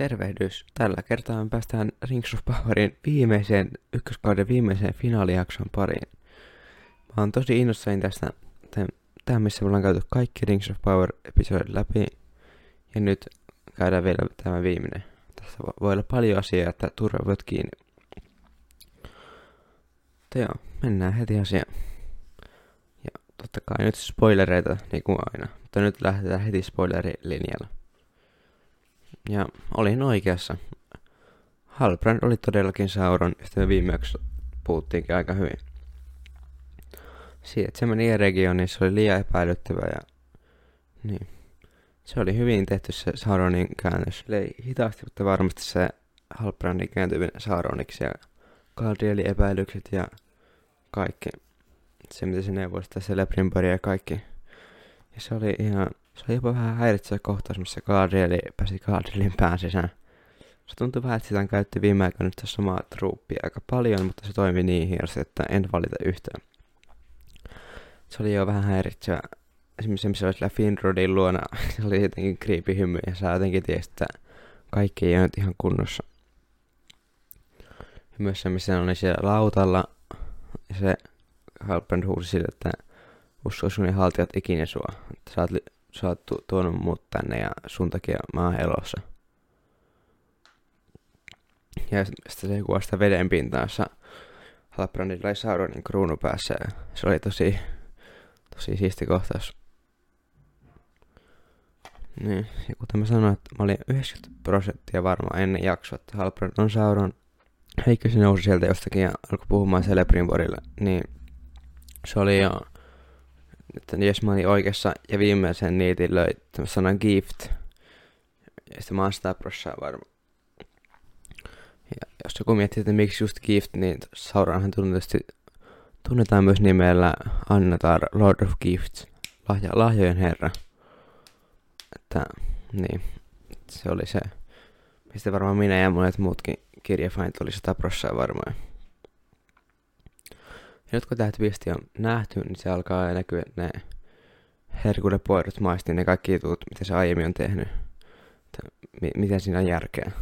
Tervehdys! Tällä kertaa me päästään Rings of Powerin viimeiseen, ykköskauden viimeiseen finaalijakson pariin. Mä oon tosi innoissani tästä, tämä missä me ollaan käyty kaikki Rings of Power-episodit läpi. Ja nyt käydään vielä tämä viimeinen. Tässä voi olla paljon asiaa, että turvavot kiinni. Mutta joo, mennään heti asiaan. Ja totta kai nyt spoilereita, niin kuin aina. Mutta nyt lähdetään heti spoilerilinjalla. Ja olin oikeassa. Halbrand oli todellakin Sauron, josta me viimeksi puhuttiinkin aika hyvin. Siitä se meni region, niin se oli liian epäilyttävä ja niin. Se oli hyvin tehty se Sauronin käännös. Eli hitaasti, mutta varmasti se Halbrandin kääntyminen Sauroniksi ja Galadrielin epäilykset ja kaikki. Se, mitä se neuvoi Celebrimboria ja kaikki. Ja se oli ihan se oli jopa vähän häiritsevä kohtaus, missä Galadriel pääsi Galadrielin pään sisään. Se tuntui vähän, että sitä käytti viime aikoina nyt samaa truuppia aika paljon, mutta se toimi niin hienosti, että en valita yhtään. Se oli jo vähän häiritsevä. Esimerkiksi missä oli sillä Finrodin luona, se oli jotenkin creepy hymy ja sä jotenkin tiesit, että kaikki ei ole nyt ihan kunnossa. Ja myös se, missä oli siellä lautalla, se Halbrand huusi sille, että usko sun haltijat ikinä sua. Että sä oot sä oot tu- tuonut mut tänne ja sun takia mä oon elossa. Ja sitten se kuvaa sitä veden pintaa, jossa Halbrandilla Sauronin kruunu päässä se oli tosi, tosi siisti kohtaus. Niin, ja kuten mä sanoin, että mä olin 90 prosenttia varma ennen jaksoa, että Halbrand on Sauron. Heikki se nousi sieltä jostakin ja alkoi puhumaan Celebrimborille, niin se oli jo että jos mä olin oikeassa ja viimeisen niitin löi sanan gift. Ja sitten mä oon sitä prossaa varma. Ja jos joku miettii, että miksi just gift, niin Sauronhan tunnetusti tunnetaan myös nimellä Annatar Lord of Gifts, lahja, lahjojen herra. Että niin, se oli se, mistä varmaan minä ja monet muutkin kirjafainit oli sitä prossaa varmaan. Nyt kun tämä twisti on nähty, niin se alkaa näkyä ne herkulle poidot maistiin ne kaikki jutut, mitä se aiemmin on tehnyt. Että mi- miten siinä on järkeä.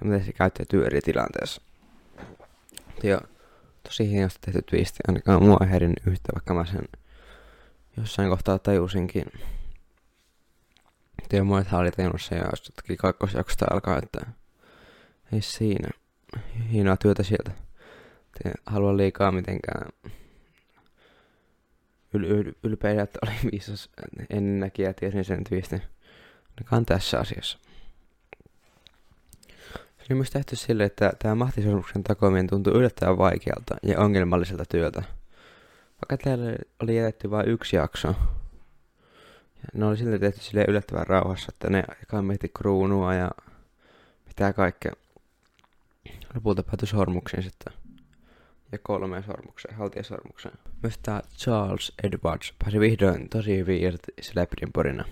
Ja miten se käyttäytyy eri tilanteessa. Ja tosi hienosti tehty twisti. Ainakaan mua herin yhtä, vaikka mä sen jossain kohtaa tajusinkin. Ja monethan oli tajunnut sen jo jostakin kakkosjaksosta alkaa, että ei siinä. Hienoa työtä sieltä en halua liikaa mitenkään yl- yl- ylpeä, että oli viisas ennenkin ja tiesin sen twistin. Ainakaan tässä asiassa. Se oli myös tehty sille, että tämä mahtisosmuksen takominen tuntui yllättävän vaikealta ja ongelmalliselta työltä. Vaikka täällä oli jätetty vain yksi jakso. Ja ne oli silti tehty sille yllättävän rauhassa, että ne aikaan mieti kruunua ja mitä kaikkea. Lopulta päätyi sormuksiin sitten ja kolmeen sormukseen, haltijasormukseen. Myös tämä Charles Edwards pääsi vihdoin tosi hyvin irti Celebrin porina.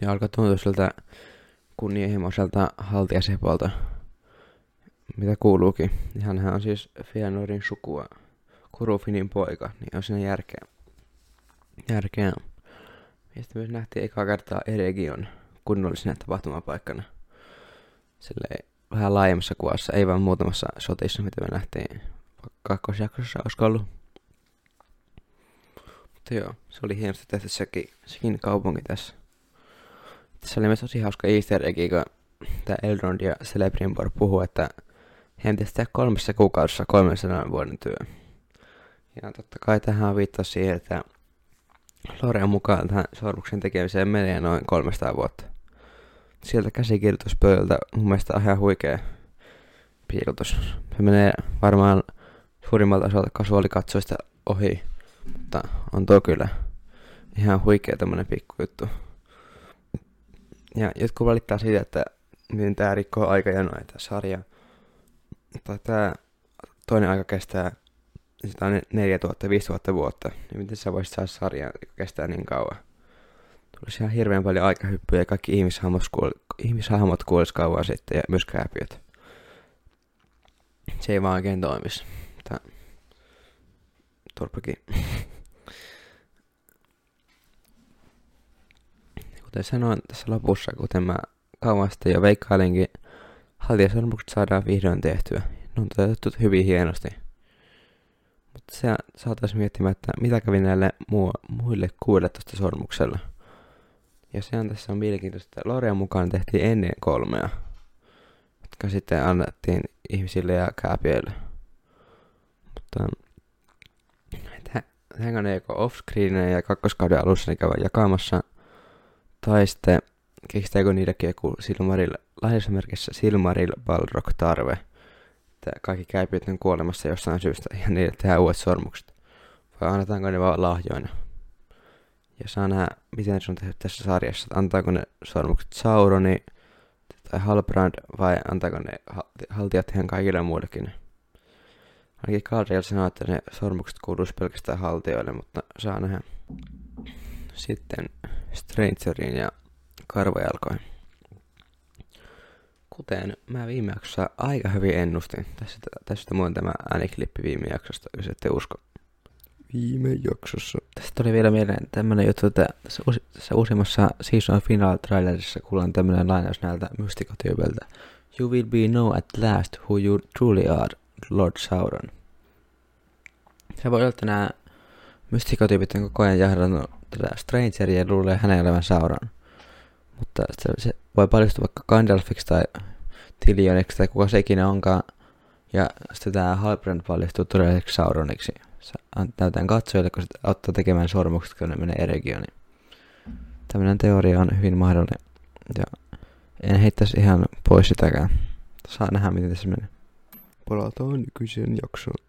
Ja alkoi tuntua siltä kunnianhimoiselta haltijasepolta, mitä kuuluukin. Ja hänhän on siis Fëanorin sukua, Kurufinin poika, niin on siinä järkeä. Järkeä. Ja sitten myös nähtiin eka kertaa Eregion kunnollisena tapahtumapaikkana. Silleen vähän laajemmassa kuvassa, ei vaan muutamassa sotissa, mitä me nähtiin kakkosjaksossa, olisiko ollut. Mutta joo, se oli hienosti tehty sekin, sekin kaupunki tässä. Tässä oli myös tosi hauska easter egg, kun tämä Elrond ja Celebrimbor puhuu, että pitäisi tehdä kolmessa kuukaudessa 300 vuoden työ. Ja totta kai tähän viittaa siihen, että Lorean mukaan tähän sormuksen tekemiseen menee noin 300 vuotta. Sieltä käsikirjoituspöydältä mun mielestä on ihan huikea piilotus. Se menee varmaan suurimmalta osalta kasuaalikatsoista ohi, mutta on tuo kyllä ihan huikea tämmönen pikkujuttu. Ja jotkut valittaa siitä, että miten tää rikkoo aikajanoja tää sarja. Tai tää toinen aika kestää sitä on 4000-5000 vuotta, niin miten sä voisit saada sarjan, joka kestää niin kauan? Tulisi ihan hirveän paljon aikahyppyjä ja kaikki ihmishahmot, kuul- ihmishahmot kuulisi kauan sitten ja myös kääpiöt. Se ei vaan oikein toimisi. Tää Torpakin. kuten sanoin tässä lopussa, kuten mä kauan jo veikkailinkin, haltijasormukset saadaan vihdoin tehtyä. Ne on toteutettu hyvin hienosti. Mutta se saataisiin miettimään, että mitä kävi näille muu, muille 16 sormuksella. Ja se on tässä on mielenkiintoista, että Lorean mukaan tehtiin ennen kolmea, jotka sitten annettiin ihmisille ja kääpiöille. Mutta hän on joko off ja kakkoskauden alussa niin käydä jakamassa, tai sitten keksitääkö niitäkin joku Silmaril, merkissä Silmaril Balrog tarve, että kaikki käypiöt on kuolemassa jossain syystä ja niille tehdään uudet sormukset. Vai annetaanko ne vaan lahjoina? Ja saa nähdä, miten se on tehty tässä sarjassa. Että antaako ne sormukset Sauroni tai Halbrand vai antaako ne haltijat ihan kaikille muillekin. Ainakin Galadriel sanoo, että ne sormukset kuuluisi pelkästään haltijoille, mutta saa nähdä. Sitten Strangerin ja karvajalkoihin. Kuten mä viime jaksossa aika hyvin ennustin. Tässä, tästä muun tämä ääniklippi viime jaksosta, jos ette usko. Viime jaksossa. Tästä tuli vielä mieleen tämmönen juttu, että tässä, uusi, tässä uusimmassa season final trailerissa kuullaan tämmönen lainaus näiltä mystikotyypiltä. You will be know at last who you truly are, Lord Sauron. Se voi olla, että nämä mystikotyypit on koko ajan jahdannut tätä Strangeria ja luulee hänen olevan Sauron. Mutta se, se voi paljastua vaikka Gandalfiksi tai Tillioniksi tai kuka se ikinä onkaan. Ja sitten tämä Halbrand paljastuu todelliseksi Sauroniksi. Näytän katsojille, kun se ottaa tekemään sormukset, kun ne menee Eregioniin. Tämmöinen teoria on hyvin mahdollinen. Ja en heittäisi ihan pois sitäkään. Saa nähdä, miten tässä menee. Palataan nykyiseen jaksoon.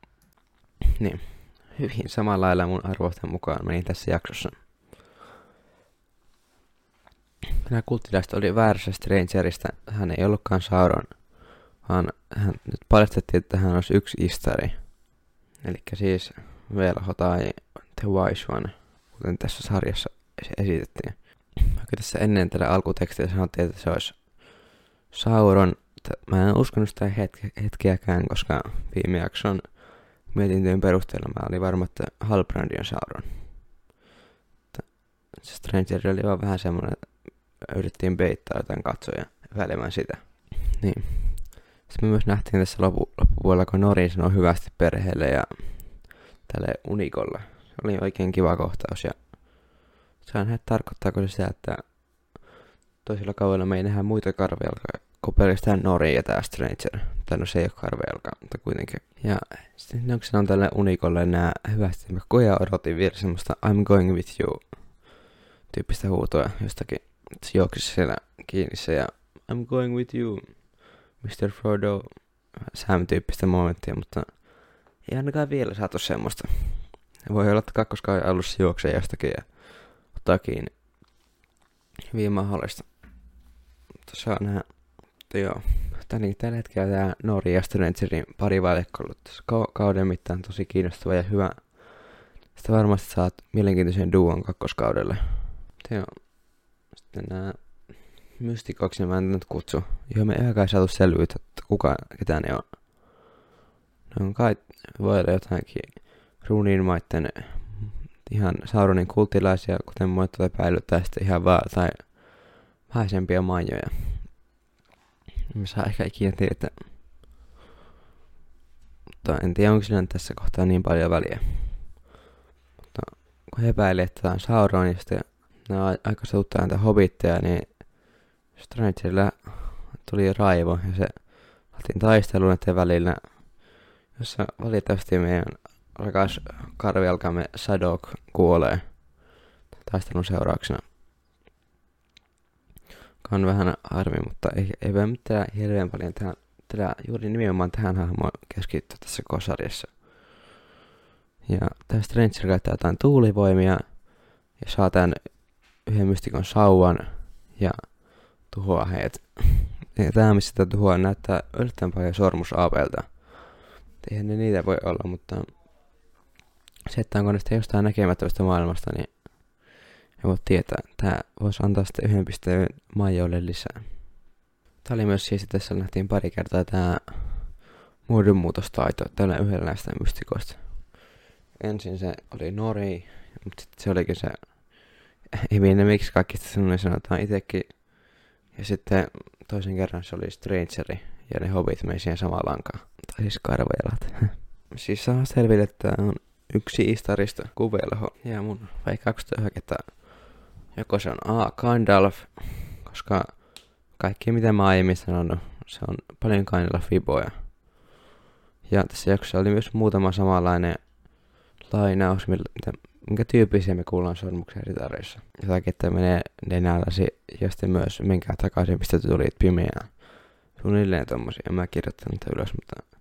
Niin. Hyvin samalla lailla mun arvoisten mukaan meni tässä jaksossa. Nämä kulttilaiset oli väärässä Strangerista. Hän ei ollutkaan Sauron, vaan hän nyt paljastettiin, että hän olisi yksi Istari. Eli siis velho tai The Wise One, kuten tässä sarjassa esitettiin. Vaikka tässä ennen tällä alkutekstiä sanottiin, että se olisi Sauron. Mä en uskonut sitä hetke, hetkeäkään, koska viime jakson mietintöjen perusteella mä olin varma, että Halbrandi on Sauron. Se Stranger oli vaan vähän semmoinen, että yritettiin peittää jotain katsoja välimään sitä. Niin. Sitten me myös nähtiin tässä loppu, loppupuolella, kun Nori sanoi hyvästi perheelle ja tälle Unikolle. Se oli oikein kiva kohtaus ja saan nähdä, tarkoittaako se sitä, että toisella kaudella me ei nähdä muita karvejalkaa kuin pelkästään Nori ja tää Stranger. Tai no se ei ole karvejalkaa, mutta kuitenkin. Ja sitten onko on tälle Unikolle nää hyvästi. Mä koja odotin vielä semmoista I'm going with you tyyppistä huutoa jostakin. Se juoksisi siellä kiinni se ja I'm going with you, Mr. Frodo. Sam-tyyppistä momenttia, mutta ei ainakaan vielä saatu semmoista. Voi olla, että kakkoskauden alussa juoksee jostakin ja ottaa kiinni. Hyvin mahdollista. Mutta saa nähdä. Mutta joo. Tännekin tällä hetkellä tämä Nori ja Strangerin pari vaihdekollut ollut kauden mittaan tosi kiinnostava ja hyvä. Sitä varmasti saat mielenkiintoisen duon kakkoskaudelle. Joo. Sitten nämä mystikoksi, mä en nyt kutsu. Joo, me ei saatu selvyyttä, että kuka, ketä ne on. Ne on kai, voi olla jotainkin ruunin maitten ihan Sauronin kultilaisia, kuten monet epäilyttää sitten ihan vaan, tai vähäisempiä majoja. Me saa ehkä ikinä tietää. Mutta en tiedä, onko sillä tässä kohtaa niin paljon väliä. Mutta kun he epäilee, että tämä on Sauron, niin sitten on aika suuttaa näitä hobitteja, niin Strangerilla tuli raivo ja se oltiin taistelun näiden välillä, jossa valitettavasti meidän rakas karvialkamme Sadok kuolee taistelun seurauksena. On vähän harmi, mutta ei, ei voi mitään hirveän paljon tähän, tätä, juuri nimenomaan tähän hahmoon keskittyä tässä kosarjassa. Ja tämä Stranger käyttää jotain tuulivoimia ja saa tämän yhden mystikon sauvan ja tuhoaa heidät. Ja tämä, missä sitä tuhoaa, näyttää yllättävän paljon sormusaapelta. Eihän ne niitä voi olla, mutta se, että onko sitten jostain näkemättömästä maailmasta, niin ei voi tietää. Tämä voisi antaa sitten yhden pisteen majoille lisää. Tämä oli myös siis, tässä nähtiin pari kertaa tämä muodonmuutostaito tällä yhdellä näistä mystikoista. Ensin se oli Nori, mutta sitten se olikin se ei miksi kaikki sanoin sanotaan itsekin Ja sitten toisen kerran se oli Strangeri ja ne Hobbit meni siihen samaan lankaan. Tai siis karvajalat. siis saa selville, että on yksi istarista kuvelho. Ja mun veikkaukset on joko se on A. Gandalf, koska kaikki mitä mä aiemmin sanonut, se on paljon Gandalf-fiboja. Ja tässä jaksossa oli myös muutama samanlainen lainaus, minkä tyyppisiä me kuullaan sormuksen ritareissa. Jotakin, että menee nenälläsi ja sitten myös menkää takaisin, mistä tulit pimeään. Suunnilleen tommosia. En mä kirjoittanut niitä ylös, mutta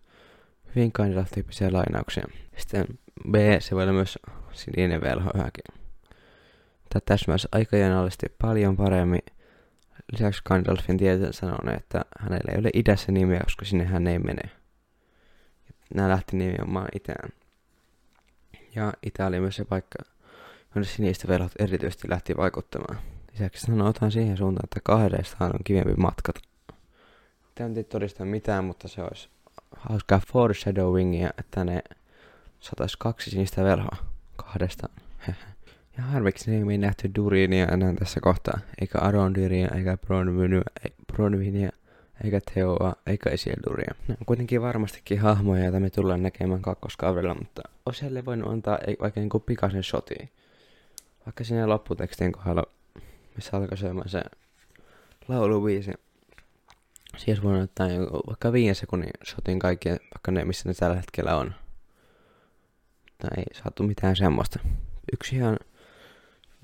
hyvin Gandalf-tyyppisiä lainauksia. Sitten B, se voi olla myös sininen velho yhäkin. Tätä täsmäys aikajanallisesti paljon paremmin. Lisäksi Gandalfin tieteen sanonut, että hänellä ei ole idässä nimeä, koska sinne hän ei mene. Nämä lähti nimenomaan itään. Ja Itä oli myös se paikka, jonne sinistä velhot erityisesti lähti vaikuttamaan. Lisäksi sanotaan siihen suuntaan, että kahdestaan on kivempi matkat. Tämä ei todista mitään, mutta se olisi hauskaa foreshadowingia, että ne satais kaksi sinistä velhoa kahdestaan. ja harviksi ne ei nähty Durinia enää tässä kohtaa, eikä Arondiria, eikä Bronwynia, eikä Teoa, eikä Isilduria. Ne on kuitenkin varmastikin hahmoja, joita me tullaan näkemään kakkoskaudella, mutta olisi heille voinut antaa vaikka niinku pikaisen shotiin. Vaikka sinne lopputekstin kohdalla, missä alkaa syömään se lauluviisi. Siis voinut ottaa vaikka viiden sekunnin shotin kaikkien, vaikka ne missä ne tällä hetkellä on. Mutta ei saatu mitään semmoista. Yksi ihan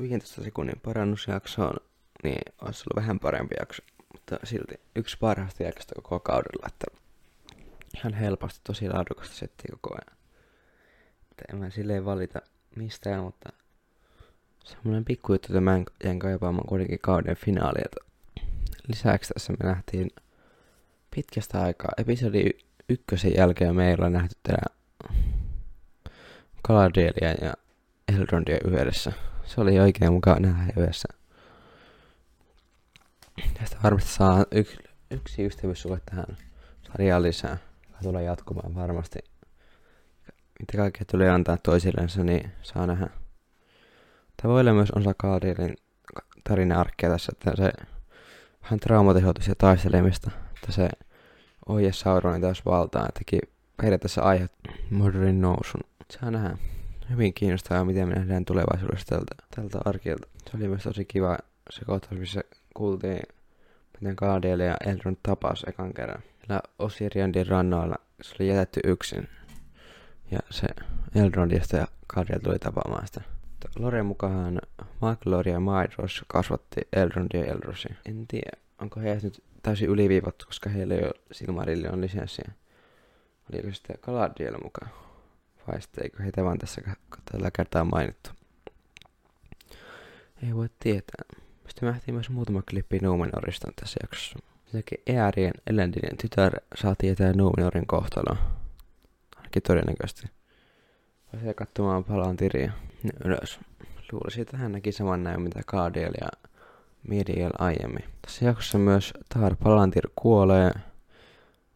15 sekunnin parannusjakso on, niin olisi ollut vähän parempi jakso mutta silti yksi parhaista jälkeistä koko kaudella, että ihan helposti tosi laadukasta settiä koko ajan. Että en mä silleen valita mistään, mutta semmoinen pikku juttu, että mä jäin kaipaamaan kuitenkin kauden finaalia. Lisäksi tässä me nähtiin pitkästä aikaa episodi ykkösen jälkeen meillä on nähty tätä Galadrielia ja Elrondia yhdessä. Se oli oikein mukava nähdä yhdessä. Tästä varmasti saa yksi, yksi ystävyyssuhde tähän sarjaan lisää, joka tulee jatkumaan varmasti. Mitä kaikkea tulee antaa toisillensa, niin saa nähdä. Olla myös osa Kaadilin tarina-arkkia tässä, että se vähän traumatisoitus ja taistelemista, että se Oje Sauronin taas valtaa, teki periaatteessa aihe Mordorin nousun. Saa nähdä. Hyvin kiinnostavaa, miten me nähdään tulevaisuudessa tältä, tältä arkilta. Se oli myös tosi kiva se kohtaus, missä kuultiin, miten Galadriel ja Elrond tapas ekan kerran. Ja Osiriandin rannoilla se oli jätetty yksin. Ja se Elrondista ja Galadriel tuli tapaamaan sitä. Loren mukaan Maclor ja Maedros kasvatti Elrondia ja Elrosia. En tiedä, onko he nyt täysin yliviivattu, koska heillä ei ole Silmarillion lisenssiä. Oliko sitten Galadriel mukaan? Vai sitten eikö heitä vaan tässä tällä kertaa mainittu? Ei voi tietää. Sitten nähtiin myös muutama klippi Numenorista tässä jaksossa. Sitäkin Eärien Elendinen tytär saa tietää Numenorin kohtalo. Ainakin todennäköisesti. Pääsee katsomaan palaan tiriä ylös. Luulisin, että hän näki saman näin mitä Kaadiel ja Miriel aiemmin. Tässä jaksossa myös Tar Palantir kuolee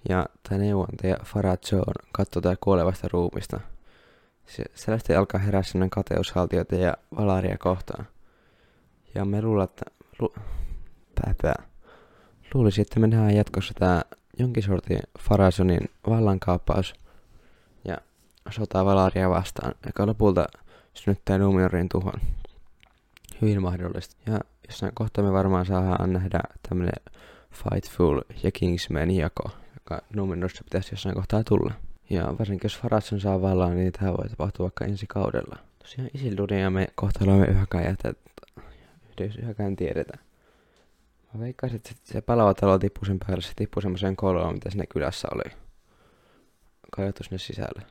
ja tämä neuvontaja Farah John katsoo tää kuolevasta ruumista. Se selvästi alkaa herää sellainen kateushaltijoita ja Valaria kohtaan. Ja me luulla, että... Lu, pääpää. Luulisin, että me nähdään jatkossa tää jonkin sortin Farasonin vallankaappaus ja sota Valaria vastaan, joka lopulta synnyttää Numenorin tuhon. Hyvin mahdollista. Ja jossain kohtaa me varmaan saadaan nähdä tämmönen Fightful ja Kingsman jako, joka Numenorissa pitäisi jossain kohtaa tulla. Ja varsinkin jos Farason saa vallan, niin tämä voi tapahtua vaikka ensi kaudella. Tosiaan Isilduria me kohtaloimme yhäkään jätet jos yhäkään tiedetä. Mä veikkaisin, että se palava talo tippui sen päälle, se tippui semmoiseen koloon, mitä siinä kylässä oli. Kajottu sinne sisälle.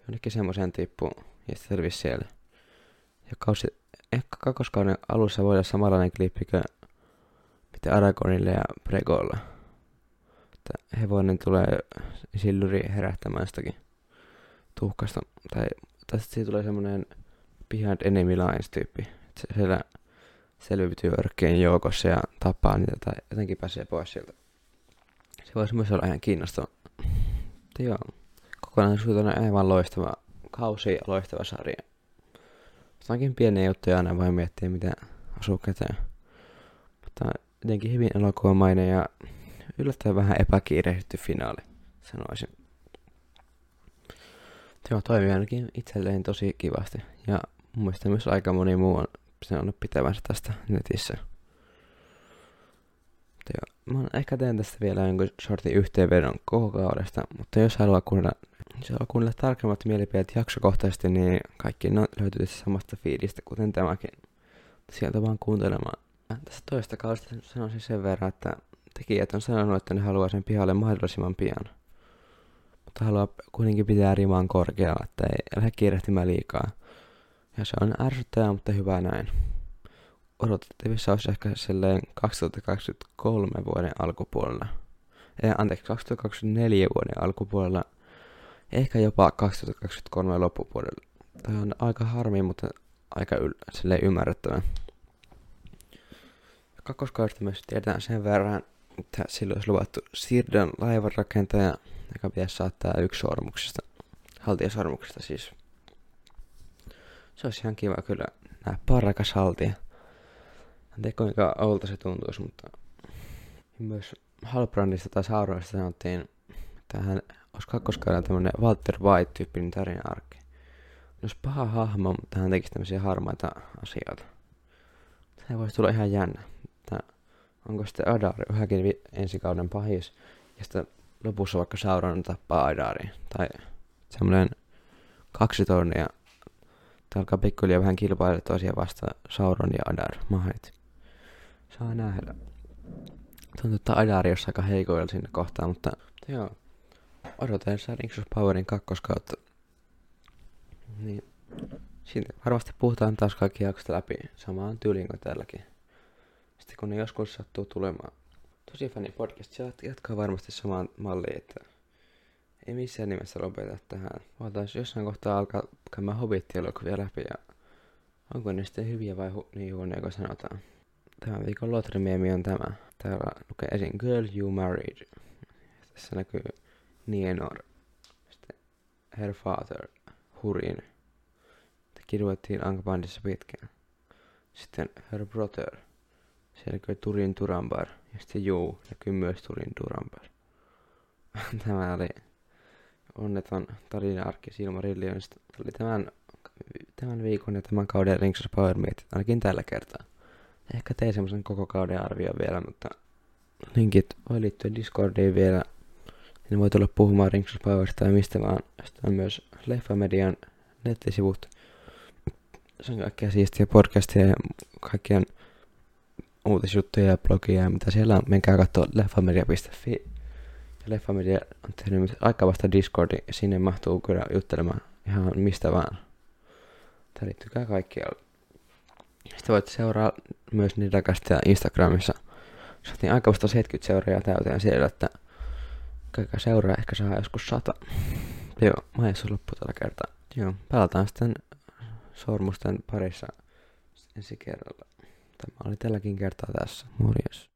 Jonnekin semmoiseen tippuu, ja sitten selvisi siellä. Ja kausi, ehkä kakkoskauden alussa voi olla samanlainen klippi kuin mitä Aragonille ja Bregolla. Että hevonen tulee silluri herättämään sitäkin tuhkasta. Tai, tai sitten tulee semmoinen behind enemy lines tyyppi. Että siellä selviytyy örkkien joukossa ja tappaa niitä tai jotenkin pääsee pois sieltä. Se voisi myös olla ihan kiinnostava. Mutta joo, kokonaisuutena aivan loistava kausi ja loistava sarja. Jotakin pieniä juttuja aina voi miettiä, mitä asuu käteen. Mutta jotenkin hyvin elokuvamainen ja yllättävän vähän epäkiirehditty finaali, sanoisin. Tämä toimii ainakin itselleen tosi kivasti ja mun mielestä myös aika moni muu on sanonut pitävänsä tästä netissä. Joo, mä ehkä teen tästä vielä jonkun shortin yhteenvedon koko kaudesta, mutta jos haluaa kuunnella, jos haluaa kuunnella tarkemmat mielipiteet jaksokohtaisesti, niin kaikki ne löytyy samasta fiilistä, kuten tämäkin. Sieltä vaan kuuntelemaan. Tästä toista kaudesta sanoisin sen verran, että tekijät on sanonut, että ne haluaa sen pihalle mahdollisimman pian. Mutta haluaa kuitenkin pitää rimaan korkealla, että ei lähde kiirehtimään liikaa. Ja se on ärsyttävää, mutta hyvä näin. Odotettavissa olisi ehkä silleen 2023 vuoden alkupuolella. Ei, anteeksi, 2024 vuoden alkupuolella. Ehkä jopa 2023 loppupuolella. Tämä on aika harmi, mutta aika yl- ymmärrettävä. Kakkoskaudesta myös tiedetään sen verran, että silloin olisi luvattu Sirdan laivanrakentaja, joka pitäisi saattaa yksi sormuksista, haltijasormuksista siis. Se olisi ihan kiva kyllä nähdä parakas haltija. En tiedä kuinka olta se tuntuisi, mutta myös Halbrandista tai Sauronista sanottiin, että hän olisi kakkoskaudella tämmönen Walter White-tyyppinen tarina-arkki. Jos paha hahmo, mutta hän tekisi tämmöisiä harmaita asioita. Se voisi tulla ihan jännä. Että onko sitten Adari yhäkin ensi kauden pahis, ja sitten lopussa vaikka Sauron tappaa Adari. Tai semmoinen kaksi tonnia. Tämä alkaa pikkuhiljaa vähän kilpailla toisia vastaan Sauron ja Adar mahit. Saa nähdä. Tuntuu, että Adari olisi aika heikoilla sinne kohtaan, mutta joo. Odotan Rings of Powerin kakkoskautta. Niin. Siitä varmasti puhutaan taas kaikki jaksot läpi samaan tyyliin kuin tälläkin. Sitten kun ne joskus sattuu tulemaan. Tosi fani podcast, se jatkaa varmasti samaan malliin, että ei missään nimessä lopeta tähän. Voitaisiin jossain kohtaa alkaa käymään Hobbit-elokuvia läpi ja onko ne sitten hyviä vai hu- niin huonoja kuin sanotaan. Tämän viikon lotrimiemi on tämä. Täällä lukee esim. Girl You Married. Tässä näkyy Nienor. Sitten Her Father. Hurin. Kirjoitettiin Ankabandissa pitkään. Sitten Her Brother. Siellä näkyy Turin Turambar. Ja sitten Juu näkyy myös Turin Turambar. Tämä oli onneton tarina-arkki Silmarillionista. Tämä oli tämän, tämän viikon ja tämän kauden Rings of Power Meet, ainakin tällä kertaa. Ehkä tein semmoisen koko kauden arvion vielä, mutta linkit voi liittyä Discordiin vielä. Niin voi tulla puhumaan Rings of Powerista ja mistä vaan. Sitten on myös Leffamedian nettisivut. Se on kaikkea siistiä podcastia ja kaikkien uutisjuttuja ja blogia mitä siellä on. Menkää katsoa leffamedia.fi. Ja Leffamedia on tehnyt myös aika vasta Discordi. Sinne mahtuu kyllä juttelemaan ihan mistä vaan. Tää liittykää kaikkialla. Sitten voit seuraa myös Nidakasta Instagramissa. Saatiin aika vasta 70 seuraajaa täyteen siellä, että kaikkea seuraa ehkä saa joskus sata. Joo, maissa loppu tällä kertaa. Joo, pelataan sitten sormusten parissa ensi kerralla. Tämä oli tälläkin kertaa tässä. Morjes.